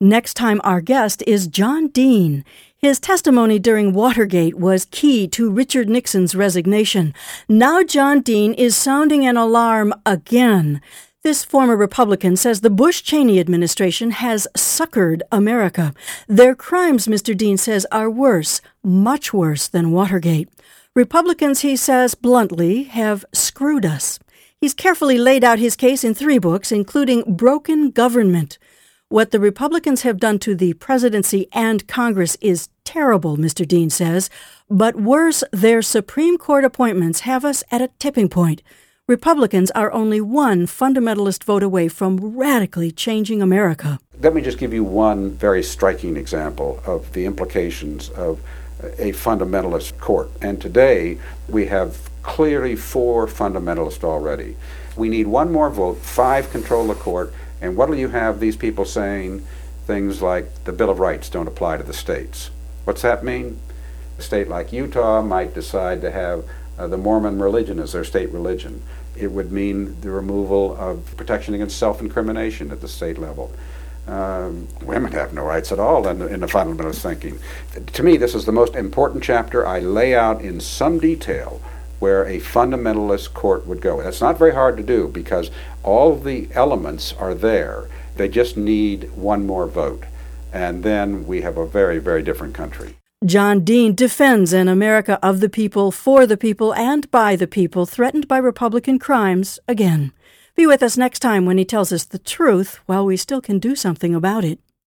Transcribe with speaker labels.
Speaker 1: Next time, our guest is John Dean. His testimony during Watergate was key to Richard Nixon's resignation. Now, John Dean is sounding an alarm again. This former Republican says the Bush Cheney administration has suckered America. Their crimes, Mr. Dean says, are worse, much worse than Watergate. Republicans, he says bluntly, have screwed us. He's carefully laid out his case in three books, including Broken Government. What the Republicans have done to the presidency and Congress is terrible, Mr. Dean says, but worse, their Supreme Court appointments have us at a tipping point. Republicans are only one fundamentalist vote away from radically changing America.
Speaker 2: Let me just give you one very striking example of the implications of a fundamentalist court. And today we have clearly four fundamentalists already. We need one more vote, five control the court, and what will you have these people saying? Things like the Bill of Rights don't apply to the states. What's that mean? A state like Utah might decide to have uh, the Mormon religion as their state religion. It would mean the removal of protection against self incrimination at the state level. Um, women have no rights at all in, in the fundamentalist thinking. To me, this is the most important chapter. I lay out in some detail where a fundamentalist court would go. That's not very hard to do because all the elements are there. They just need one more vote. And then we have a very, very different country.
Speaker 1: John Dean defends an America of the people, for the people, and by the people, threatened by Republican crimes again. Be with us next time when he tells us the truth while we still can do something about it.